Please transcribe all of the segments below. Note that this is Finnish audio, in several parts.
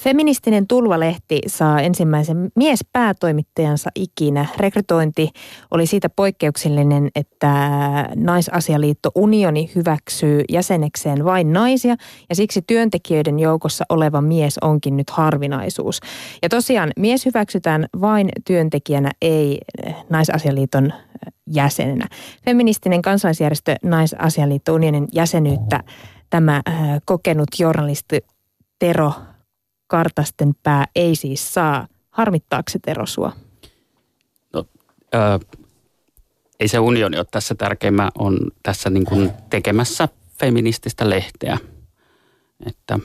Feministinen Tulvalehti saa ensimmäisen miespäätoimittajansa ikinä. Rekrytointi oli siitä poikkeuksellinen, että naisasialiitto Unioni hyväksyy jäsenekseen vain naisia ja siksi työntekijöiden joukossa oleva mies onkin nyt harvinaisuus. Ja tosiaan mies hyväksytään vain työntekijänä, ei naisasialiiton jäsenenä. Feministinen kansalaisjärjestö Naisasialiitto Unionin jäsenyyttä tämä kokenut journalisti Tero Kartasten pää ei siis saa. Harmittaako se Tero sua? No, ää, ei se unioni ole tässä tärkeä. Mä on tässä niin kuin tekemässä feminististä lehteä. Että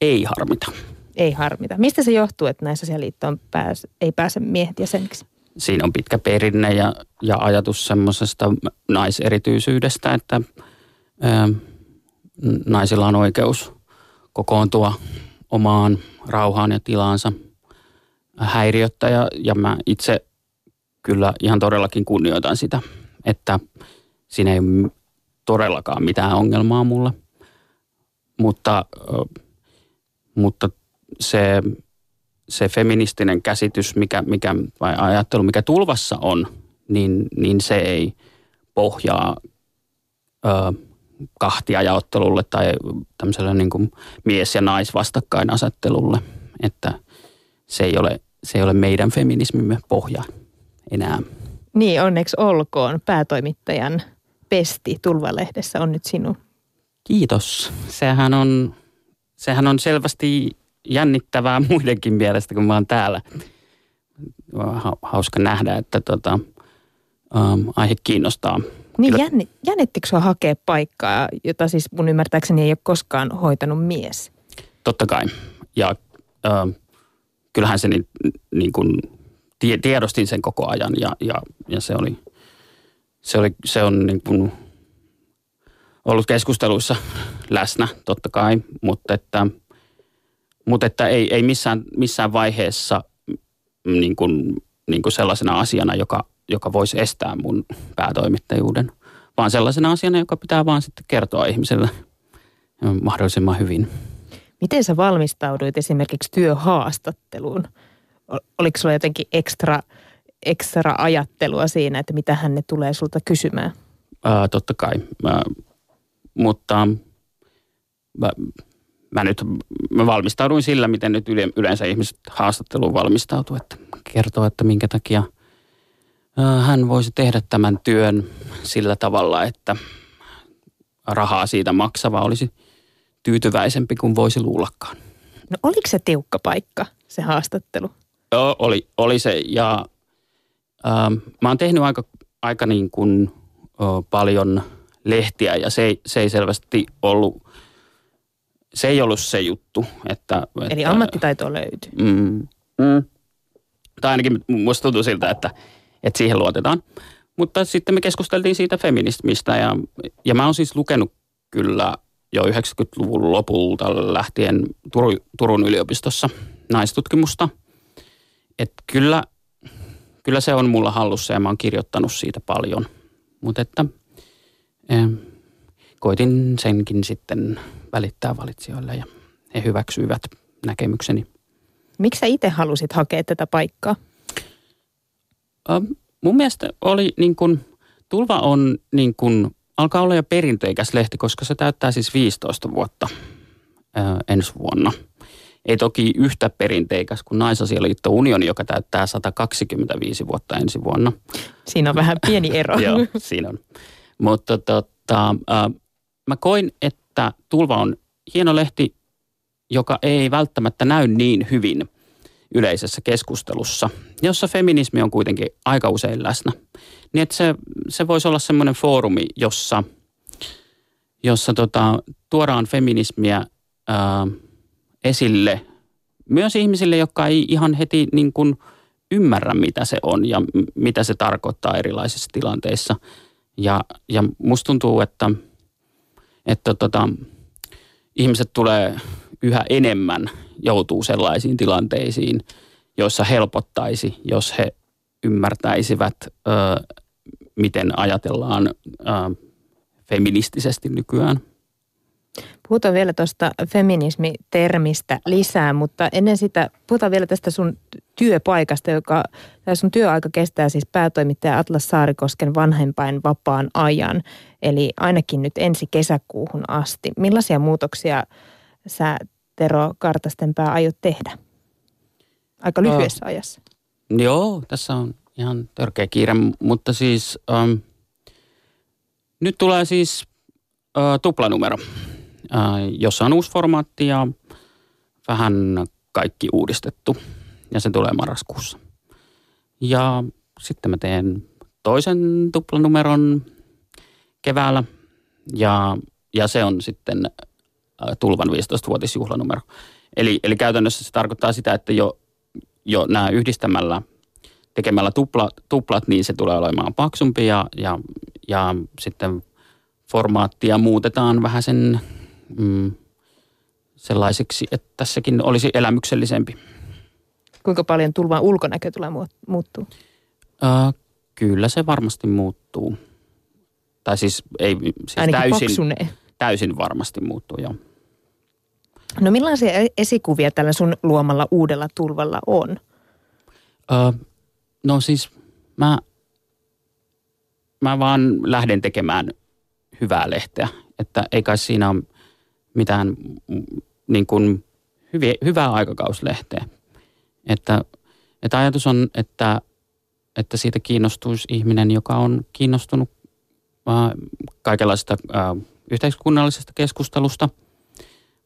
ei harmita. Ei harmita. Mistä se johtuu, että näissä asialiittoon pääs, ei pääse miehet jäseniksi? Siinä on pitkä perinne ja, ja ajatus semmoisesta naiserityisyydestä, että ää, naisilla on oikeus kokoontua omaan rauhaan ja tilaansa häiriöttä ja, ja mä itse kyllä ihan todellakin kunnioitan sitä, että siinä ei ole todellakaan mitään ongelmaa mulle. Mutta, mutta se, se feministinen käsitys mikä, mikä, vai ajattelu, mikä tulvassa on, niin, niin se ei pohjaa ö, kahtiajaottelulle tai tämmöiselle niin kuin mies- ja naisvastakkainasettelulle, että se ei ole, se ei ole meidän feminismimme pohja enää. Niin, onneksi olkoon. Päätoimittajan pesti Tulvalehdessä on nyt sinun. Kiitos. Sehän on, sehän on selvästi jännittävää muidenkin mielestä, kun mä oon täällä. Hauska nähdä, että tota, um, aihe kiinnostaa niin jänni, jännittikö sinua hakea paikkaa, jota siis mun ymmärtääkseni ei ole koskaan hoitanut mies? Totta kai. Ja äh, kyllähän se niin, niin kuin tie, tiedostin sen koko ajan ja, ja, ja se oli, se, oli, se on niin kuin ollut keskusteluissa läsnä totta kai, mutta että, mutta että ei, ei missään, missään vaiheessa niin kuin, niin kuin sellaisena asiana, joka joka voisi estää mun päätoimittajuuden, vaan sellaisena asiana, joka pitää vaan sitten kertoa ihmiselle mahdollisimman hyvin. Miten sä valmistauduit esimerkiksi työhaastatteluun? Oliko sulla jotenkin ekstra, ekstra ajattelua siinä, että mitä hän ne tulee sulta kysymään? Ää, totta kai, mä, mutta mä, mä nyt mä valmistauduin sillä, miten nyt yleensä ihmiset haastatteluun valmistautuu, että kertoo, että minkä takia – hän voisi tehdä tämän työn sillä tavalla, että rahaa siitä maksava olisi tyytyväisempi kuin voisi luullakaan. No oliko se tiukka paikka, se haastattelu? Joo, oli, oli se. Ja ähm, mä oon tehnyt aika, aika niin kuin, ö, paljon lehtiä ja se ei, se ei selvästi ollut, se ei ollut se juttu. Että, Eli että, ammattitaito löytyy. Mm, mm. Tai ainakin musta tuntuu siltä, että että siihen luotetaan. Mutta sitten me keskusteltiin siitä feminismistä ja, ja mä oon siis lukenut kyllä jo 90-luvun lopulta lähtien Turun, Turun yliopistossa naistutkimusta. Että kyllä, kyllä se on mulla hallussa ja mä oon kirjoittanut siitä paljon. Mutta että eh, koitin senkin sitten välittää valitsijoille ja he hyväksyivät näkemykseni. Miksi sä itse halusit hakea tätä paikkaa? Mun mielestä oli niin kuin, Tulva on niin kuin, alkaa olla jo perinteikäs lehti, koska se täyttää siis 15 vuotta ää, ensi vuonna. Ei toki yhtä perinteikäs kuin Naisasialiitto Unioni, joka täyttää 125 vuotta ensi vuonna. Siinä on vähän pieni ero. Joo, siinä on. Mutta tota, ää, mä koin, että Tulva on hieno lehti, joka ei välttämättä näy niin hyvin – yleisessä keskustelussa, jossa feminismi on kuitenkin aika usein läsnä. Niin että se, se voisi olla semmoinen foorumi, jossa, jossa tota, tuodaan feminismiä ää, esille myös ihmisille, jotka ei ihan heti niin kuin ymmärrä, mitä se on ja mitä se tarkoittaa erilaisissa tilanteissa. Ja, ja musta tuntuu, että, että tota, ihmiset tulee yhä enemmän joutuu sellaisiin tilanteisiin, joissa helpottaisi, jos he ymmärtäisivät, ö, miten ajatellaan ö, feministisesti nykyään. Puhutaan vielä tuosta feminismitermistä lisää, mutta ennen sitä puhutaan vielä tästä sun työpaikasta, joka tämä sun työaika kestää siis päätoimittaja Atlas Saarikosken vanhempain vapaan ajan, eli ainakin nyt ensi kesäkuuhun asti. Millaisia muutoksia sä Tero Kartastenpää aiot tehdä? Aika lyhyessä uh, ajassa. Joo, tässä on ihan törkeä kiire, mutta siis um, nyt tulee siis uh, tuplanumero jossa on uusi formaatti ja vähän kaikki uudistettu. Ja se tulee marraskuussa. Ja sitten mä teen toisen tuplanumeron keväällä ja, ja se on sitten tulvan 15-vuotisjuhlanumero. Eli, eli käytännössä se tarkoittaa sitä, että jo, jo nämä yhdistämällä, tekemällä tupla, tuplat, niin se tulee olemaan paksumpi ja, ja, ja sitten formaattia muutetaan vähän sen mm, sellaiseksi, että tässäkin olisi elämyksellisempi. Kuinka paljon tulvan ulkonäkö tulee muuttuu? Äh, kyllä se varmasti muuttuu. Tai siis ei siis täysin, täysin varmasti muuttuu, joo. No millaisia e- esikuvia tällä sun luomalla uudella tulvalla on? Äh, no siis mä, mä vaan lähden tekemään hyvää lehteä. Että ei kai siinä ole mitään niin kuin hyviä, hyvää aikakauslehteä. Että, että ajatus on, että, että siitä kiinnostuisi ihminen, joka on kiinnostunut äh, kaikenlaisesta äh, yhteiskunnallisesta keskustelusta,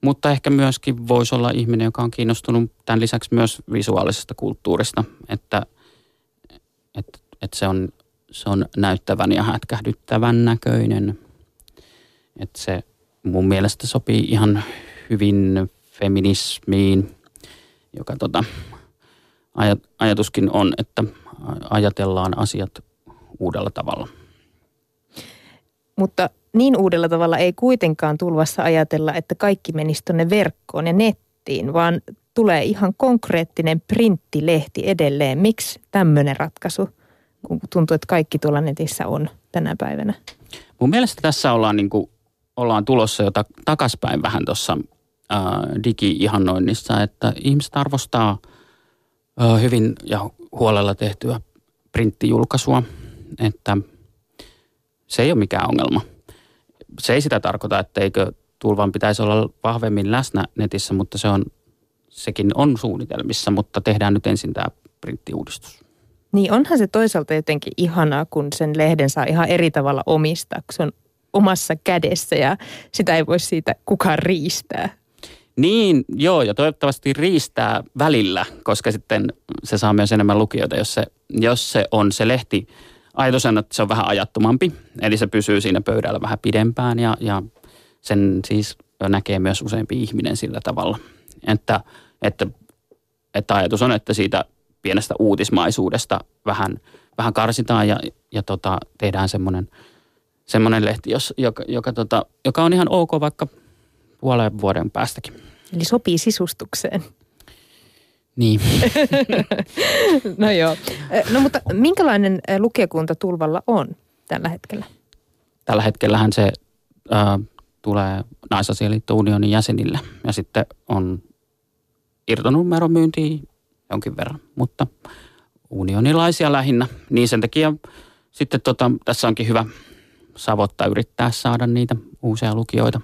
mutta ehkä myöskin voisi olla ihminen, joka on kiinnostunut tämän lisäksi myös visuaalisesta kulttuurista, että, että, että se, on, se on näyttävän ja hätkähdyttävän näköinen. Että se mun mielestä sopii ihan hyvin feminismiin, joka tota, ajatuskin on, että ajatellaan asiat uudella tavalla. Mutta niin uudella tavalla ei kuitenkaan tulvassa ajatella, että kaikki menisi tuonne verkkoon ja nettiin, vaan tulee ihan konkreettinen printtilehti edelleen. Miksi tämmöinen ratkaisu, kun tuntuu, että kaikki tuolla netissä on tänä päivänä? Mun mielestä tässä ollaan niin kuin ollaan tulossa jo takaspäin vähän tuossa digi-ihannoinnissa, että ihmiset arvostaa hyvin ja huolella tehtyä printtijulkaisua, että se ei ole mikään ongelma. Se ei sitä tarkoita, että eikö tulvan pitäisi olla vahvemmin läsnä netissä, mutta se on, sekin on suunnitelmissa, mutta tehdään nyt ensin tämä printtiuudistus. Niin onhan se toisaalta jotenkin ihanaa, kun sen lehden saa ihan eri tavalla omistaa, kun se on omassa kädessä ja sitä ei voi siitä kukaan riistää. Niin, joo, ja toivottavasti riistää välillä, koska sitten se saa myös enemmän lukijoita, jos se, jos se on se lehti. Ajatus on, että se on vähän ajattomampi, eli se pysyy siinä pöydällä vähän pidempään ja, ja sen siis näkee myös useampi ihminen sillä tavalla. Että, että, että ajatus on, että siitä pienestä uutismaisuudesta vähän, vähän karsitaan ja, ja tota, tehdään semmoinen – semmoinen lehti, jos, joka, joka, tota, joka on ihan ok vaikka puolen vuoden päästäkin. Eli sopii sisustukseen. Niin. no joo. No mutta minkälainen lukijakunta Tulvalla on tällä hetkellä? Tällä hetkellähän se äh, tulee Naisasialiitto Unionin jäsenille ja sitten on irtonumeron myynti jonkin verran, mutta unionilaisia lähinnä. Niin sen takia sitten tota, tässä onkin hyvä Savotta yrittää saada niitä uusia lukijoita.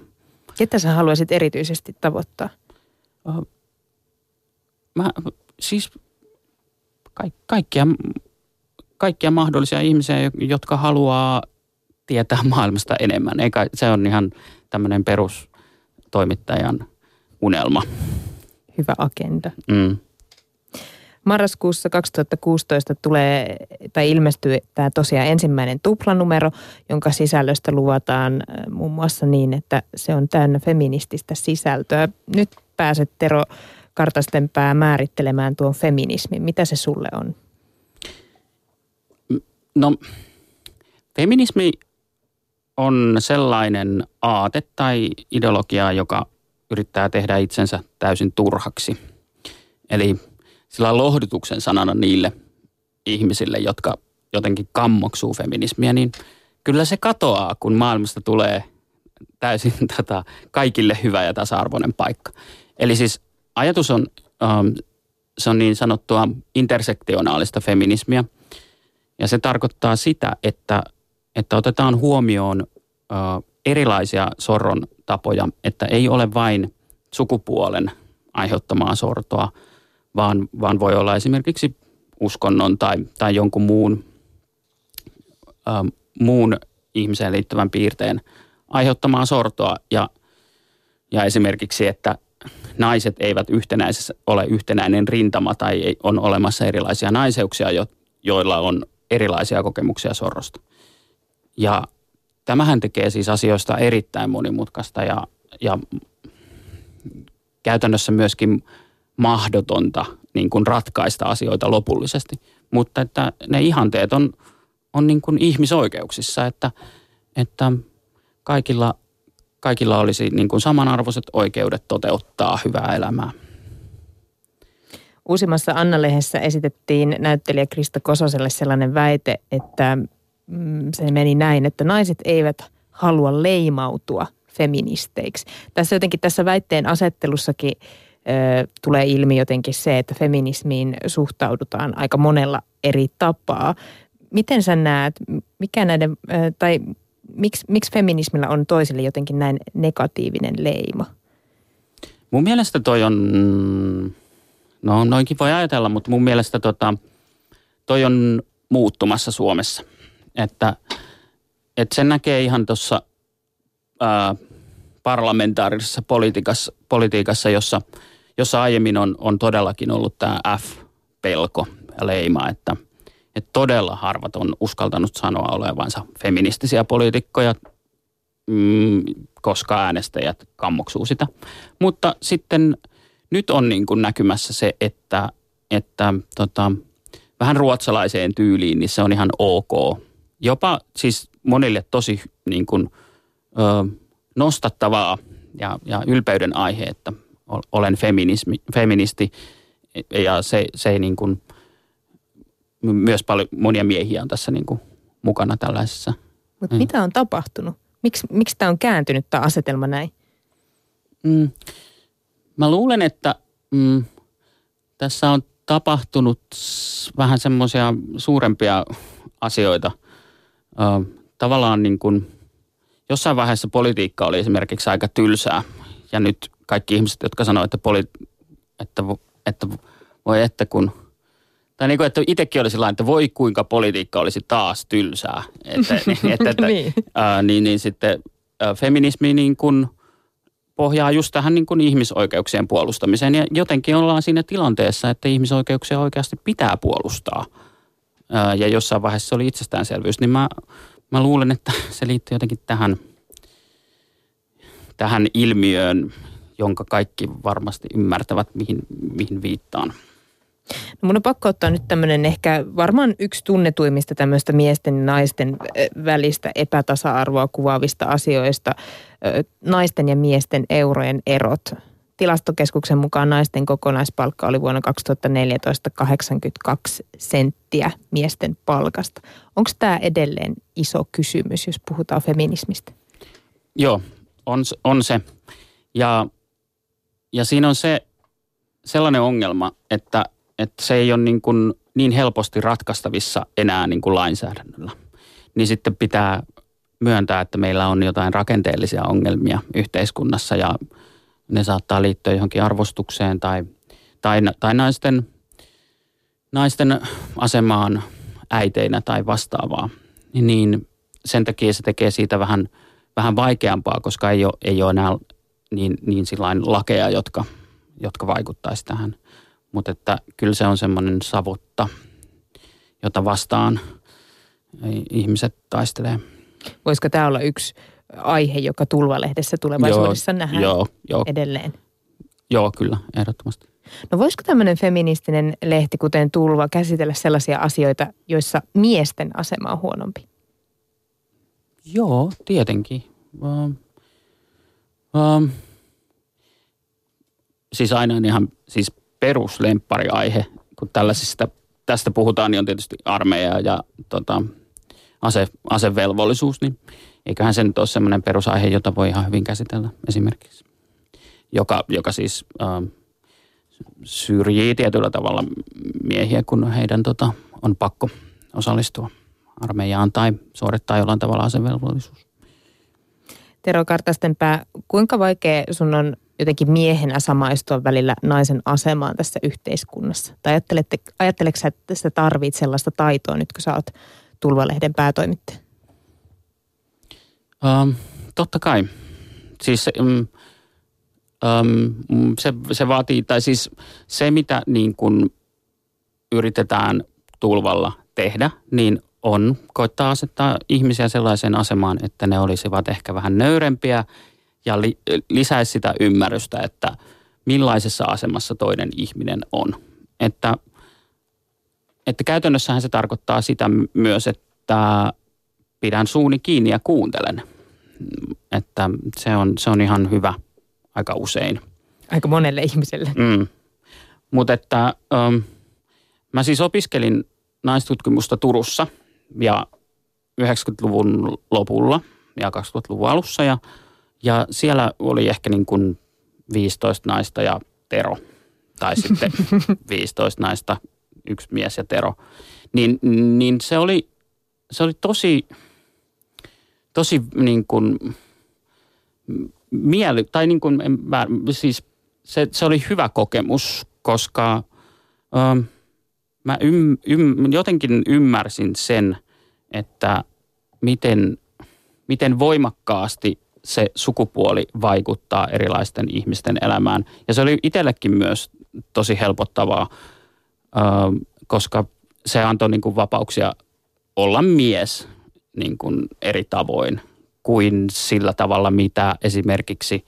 Ketä sä haluaisit erityisesti tavoittaa? Mä siis ka- kaikkia, kaikkia mahdollisia ihmisiä, jotka haluaa tietää maailmasta enemmän. Eikä, se on ihan tämmöinen perustoimittajan unelma. Hyvä agenda. Mm. Marraskuussa 2016 tulee tai ilmestyy tämä tosiaan ensimmäinen tuplanumero, jonka sisällöstä luvataan äh, muun muassa niin, että se on täynnä feminististä sisältöä. Nyt pääset Tero Kartastenpää määrittelemään tuon feminismin. Mitä se sulle on? No, feminismi on sellainen aate tai ideologia, joka yrittää tehdä itsensä täysin turhaksi. Eli sillä lohdutuksen sanana niille ihmisille, jotka jotenkin kammoksuu feminismiä, niin kyllä se katoaa, kun maailmasta tulee täysin tota, kaikille hyvä ja tasa-arvoinen paikka. Eli siis ajatus on, ähm, se on niin sanottua intersektionaalista feminismiä. Ja se tarkoittaa sitä, että, että otetaan huomioon äh, erilaisia sorron tapoja, että ei ole vain sukupuolen aiheuttamaa sortoa, vaan, vaan voi olla esimerkiksi uskonnon tai, tai jonkun muun, äh, muun ihmiseen liittyvän piirteen aiheuttamaa sortoa ja, ja esimerkiksi, että naiset eivät yhtenäisessä ole yhtenäinen rintama tai ei, on olemassa erilaisia naiseuksia, jo, joilla on erilaisia kokemuksia sorrosta. Ja tämähän tekee siis asioista erittäin monimutkaista ja, ja käytännössä myöskin mahdotonta niin kuin ratkaista asioita lopullisesti. Mutta että ne ihanteet on, on niin kuin ihmisoikeuksissa, että, että kaikilla, kaikilla olisi niin kuin samanarvoiset oikeudet toteuttaa hyvää elämää. Uusimmassa Anna-lehdessä esitettiin näyttelijä Krista Kososelle sellainen väite, että mm, se meni näin, että naiset eivät halua leimautua feministeiksi. Tässä jotenkin tässä väitteen asettelussakin tulee ilmi jotenkin se, että feminismiin suhtaudutaan aika monella eri tapaa. Miten sä näet, mikä näiden, tai miksi, miksi feminismillä on toisille jotenkin näin negatiivinen leima? Mun mielestä toi on, no noinkin voi ajatella, mutta mun mielestä tota, toi on muuttumassa Suomessa. Että, että sen näkee ihan tuossa parlamentaarisessa politiikassa, politiikassa jossa, jossa aiemmin on, on todellakin ollut tämä F-pelko ja leima, että – että todella harvat on uskaltanut sanoa olevansa feministisiä poliitikkoja, mm, koska äänestäjät kammoksuu sitä. Mutta sitten nyt on niin kuin näkymässä se, että, että tota, vähän ruotsalaiseen tyyliin, niin se on ihan ok. Jopa siis monille tosi niin kuin, ö, nostattavaa ja, ja ylpeyden aihe, että olen feminismi, feministi ja se, se ei niin kuin – myös paljon, monia miehiä on tässä niin kuin mukana tällaisessa. Mutta mm. mitä on tapahtunut? Miks, miksi tämä on kääntynyt tämä asetelma näin? Mm, mä luulen, että mm, tässä on tapahtunut vähän semmoisia suurempia asioita. Ö, tavallaan niin kuin, jossain vaiheessa politiikka oli esimerkiksi aika tylsää. Ja nyt kaikki ihmiset, jotka sanoivat, että, poli, että, että voi että kun – tai niin kuin, että itsekin olisi sillä että voi kuinka politiikka olisi taas tylsää. Että, että, että, niin. Ää, niin, niin sitten ää, feminismi niin kuin pohjaa just tähän niin kuin ihmisoikeuksien puolustamiseen. Ja jotenkin ollaan siinä tilanteessa, että ihmisoikeuksia oikeasti pitää puolustaa. Ää, ja jossain vaiheessa se oli itsestäänselvyys. Niin mä, mä luulen, että se liittyy jotenkin tähän, tähän ilmiöön, jonka kaikki varmasti ymmärtävät, mihin, mihin viittaan. No mun on pakko ottaa nyt tämmöinen ehkä varmaan yksi tunnetuimmista tämmöistä miesten ja naisten välistä epätasa-arvoa kuvaavista asioista. Naisten ja miesten eurojen erot. Tilastokeskuksen mukaan naisten kokonaispalkka oli vuonna 2014 82 senttiä miesten palkasta. Onko tämä edelleen iso kysymys, jos puhutaan feminismistä? Joo, on, on se. Ja, ja siinä on se sellainen ongelma, että että se ei ole niin, kuin niin helposti ratkaistavissa enää niin kuin lainsäädännöllä. Niin sitten pitää myöntää, että meillä on jotain rakenteellisia ongelmia yhteiskunnassa ja ne saattaa liittyä johonkin arvostukseen tai, tai, tai naisten, naisten asemaan äiteinä tai vastaavaa. Niin sen takia se tekee siitä vähän, vähän vaikeampaa, koska ei ole, ei ole enää niin, niin lakeja, jotka, jotka vaikuttaisi tähän – mutta että kyllä se on semmoinen savotta, jota vastaan ihmiset taistelee. Voisiko tämä olla yksi aihe, joka Tulvalehdessä tulevaisuudessa joo, nähdään joo, joo. edelleen? Joo, kyllä, ehdottomasti. No voisiko tämmöinen feministinen lehti, kuten Tulva, käsitellä sellaisia asioita, joissa miesten asema on huonompi? Joo, tietenkin. Um, um, siis aina ihan siis peruslemppariaihe, kun tällaisista, tästä puhutaan, niin on tietysti armeija ja tota, ase, asevelvollisuus. Niin, eiköhän se nyt ole semmoinen perusaihe, jota voi ihan hyvin käsitellä esimerkiksi. Joka, joka siis äh, syrjii tietyllä tavalla miehiä, kun heidän tota, on pakko osallistua armeijaan tai suorittaa jollain tavalla asevelvollisuus. Tero Kartastenpää, kuinka vaikea sun on jotenkin miehenä samaistua välillä naisen asemaan tässä yhteiskunnassa? Tai ajatteleksä, sä, että sä tarvit sellaista taitoa nyt, kun sä oot Tulvalehden päätoimittaja? Um, totta kai. Siis um, um, se, se vaatii, tai siis se mitä niin kun yritetään tulvalla tehdä, niin on koittaa asettaa ihmisiä sellaiseen asemaan, että ne olisivat ehkä vähän nöyrempiä ja li, lisäisi sitä ymmärrystä, että millaisessa asemassa toinen ihminen on. Että, että käytännössähän se tarkoittaa sitä myös, että pidän suuni kiinni ja kuuntelen. Että se on, se on ihan hyvä aika usein. Aika monelle ihmiselle. Mm. Mutta että um, mä siis opiskelin naistutkimusta Turussa – ja 90-luvun lopulla ja 2000-luvun alussa ja, ja siellä oli ehkä niin kuin 15 naista ja Tero. Tai sitten 15 naista, yksi mies ja Tero. Niin, niin se, oli, se oli tosi, tosi niin kuin mieli, tai niin kuin, mä, siis se, se oli hyvä kokemus, koska ö, mä ym, ym, jotenkin ymmärsin sen, että miten, miten voimakkaasti se sukupuoli vaikuttaa erilaisten ihmisten elämään. Ja se oli itsellekin myös tosi helpottavaa, koska se antoi niin kuin vapauksia olla mies niin kuin eri tavoin kuin sillä tavalla, mitä esimerkiksi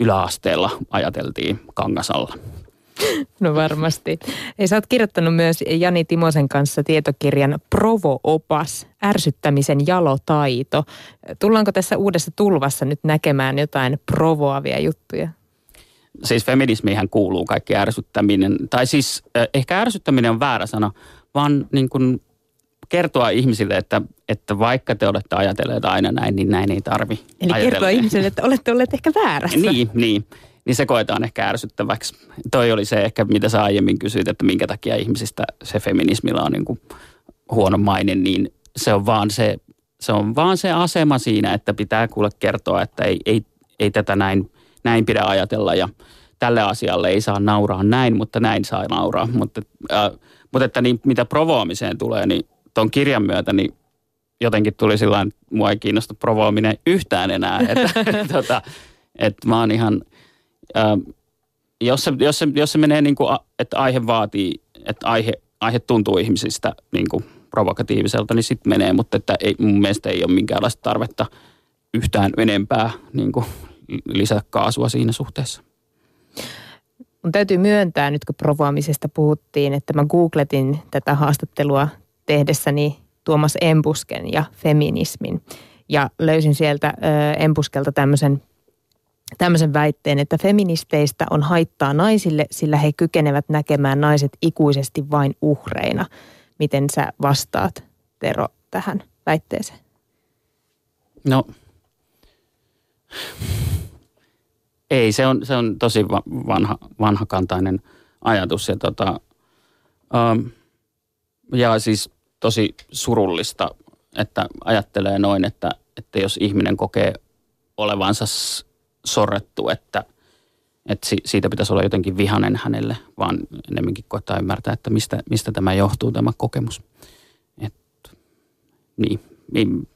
yläasteella ajateltiin Kangasalla. No varmasti. Ei, sä oot kirjoittanut myös Jani Timosen kanssa tietokirjan Provo-opas, ärsyttämisen jalotaito. Tullaanko tässä uudessa tulvassa nyt näkemään jotain provoavia juttuja? Siis feminismihän kuuluu kaikki ärsyttäminen, tai siis eh, ehkä ärsyttäminen on väärä sana, vaan niin kuin kertoa ihmisille, että, että vaikka te olette ajatelleet aina näin, niin näin ei tarvi Eli ajatella. kertoa ihmisille, että olette olleet ehkä väärässä. Niin, niin niin se koetaan ehkä ärsyttäväksi. Toi oli se ehkä, mitä sä aiemmin kysyit, että minkä takia ihmisistä se feminismilla on niin kuin huono maine, niin se on vaan se, se on vaan se asema siinä, että pitää kuule kertoa, että ei, ei, ei tätä näin, näin pidä ajatella ja tälle asialle ei saa nauraa näin, mutta näin saa nauraa. Mutta, äh, mutta että niin, mitä provoamiseen tulee, niin tuon kirjan myötä niin jotenkin tuli sillä mua ei kiinnosta provoaminen yhtään enää. Että, tota, että mä oon ihan – Ähm, jos, se, jos, se, jos se menee niin kuin, että aihe vaatii, että aihe, aihe tuntuu ihmisistä niin kuin provokatiiviselta, niin sitten menee, mutta että ei, mun mielestä ei ole minkäänlaista tarvetta yhtään enempää niin kuin lisätä kaasua siinä suhteessa. Mun täytyy myöntää nyt, kun provoamisesta puhuttiin, että mä googletin tätä haastattelua tehdessäni Tuomas Embusken ja feminismin. Ja löysin sieltä ö, Embuskelta tämmöisen tämmöisen väitteen, että feministeistä on haittaa naisille, sillä he kykenevät näkemään naiset ikuisesti vain uhreina. Miten sä vastaat, Tero, tähän väitteeseen? No, ei, se on, se on tosi vanha, vanhakantainen ajatus ja, tota, um, ja siis tosi surullista, että ajattelee noin, että, että jos ihminen kokee olevansa sorrettu, että, että siitä pitäisi olla jotenkin vihanen hänelle, vaan enemmänkin koittaa ymmärtää, että mistä, mistä tämä johtuu, tämä kokemus. Et, niin, niin,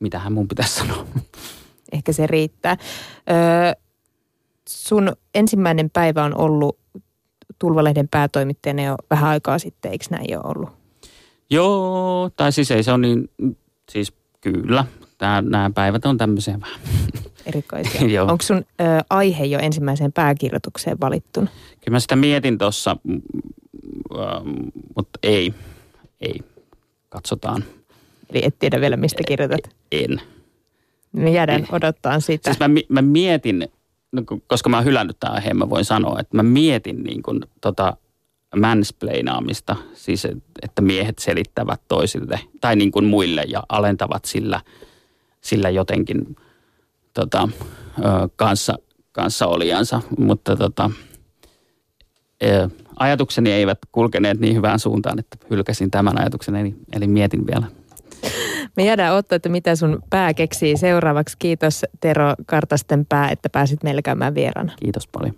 mitähän mun pitäisi sanoa. Ehkä se riittää. Öö, sun ensimmäinen päivä on ollut Tulvalehden päätoimittajana jo vähän aikaa sitten, eikö näin jo ollut? Joo, tai siis ei se on niin, siis kyllä. Tää, nämä päivät on tämmöisiä vähän erikoisia. Onko sun ö, aihe jo ensimmäiseen pääkirjoitukseen valittu? Kyllä mä sitä mietin tuossa, mutta ei, ei. Katsotaan. Eli et tiedä vielä, mistä kirjoitat? En. Me jäädään en. odottaa sitä. Siis mä, mä mietin, no, koska mä oon hylännyt tämän aiheen, mä voin sanoa, että mä mietin niin kuin, tota, mansplainaamista, siis että miehet selittävät toisille tai niin kuin muille ja alentavat sillä, sillä jotenkin tota, kanssa, kanssa olijansa, mutta tota, ajatukseni eivät kulkeneet niin hyvään suuntaan, että hylkäsin tämän ajatuksen, eli, eli mietin vielä. Me jäädään ottaa, että mitä sun pää keksii seuraavaksi. Kiitos Tero Kartasten pää, että pääsit meille käymään vieraana. Kiitos paljon.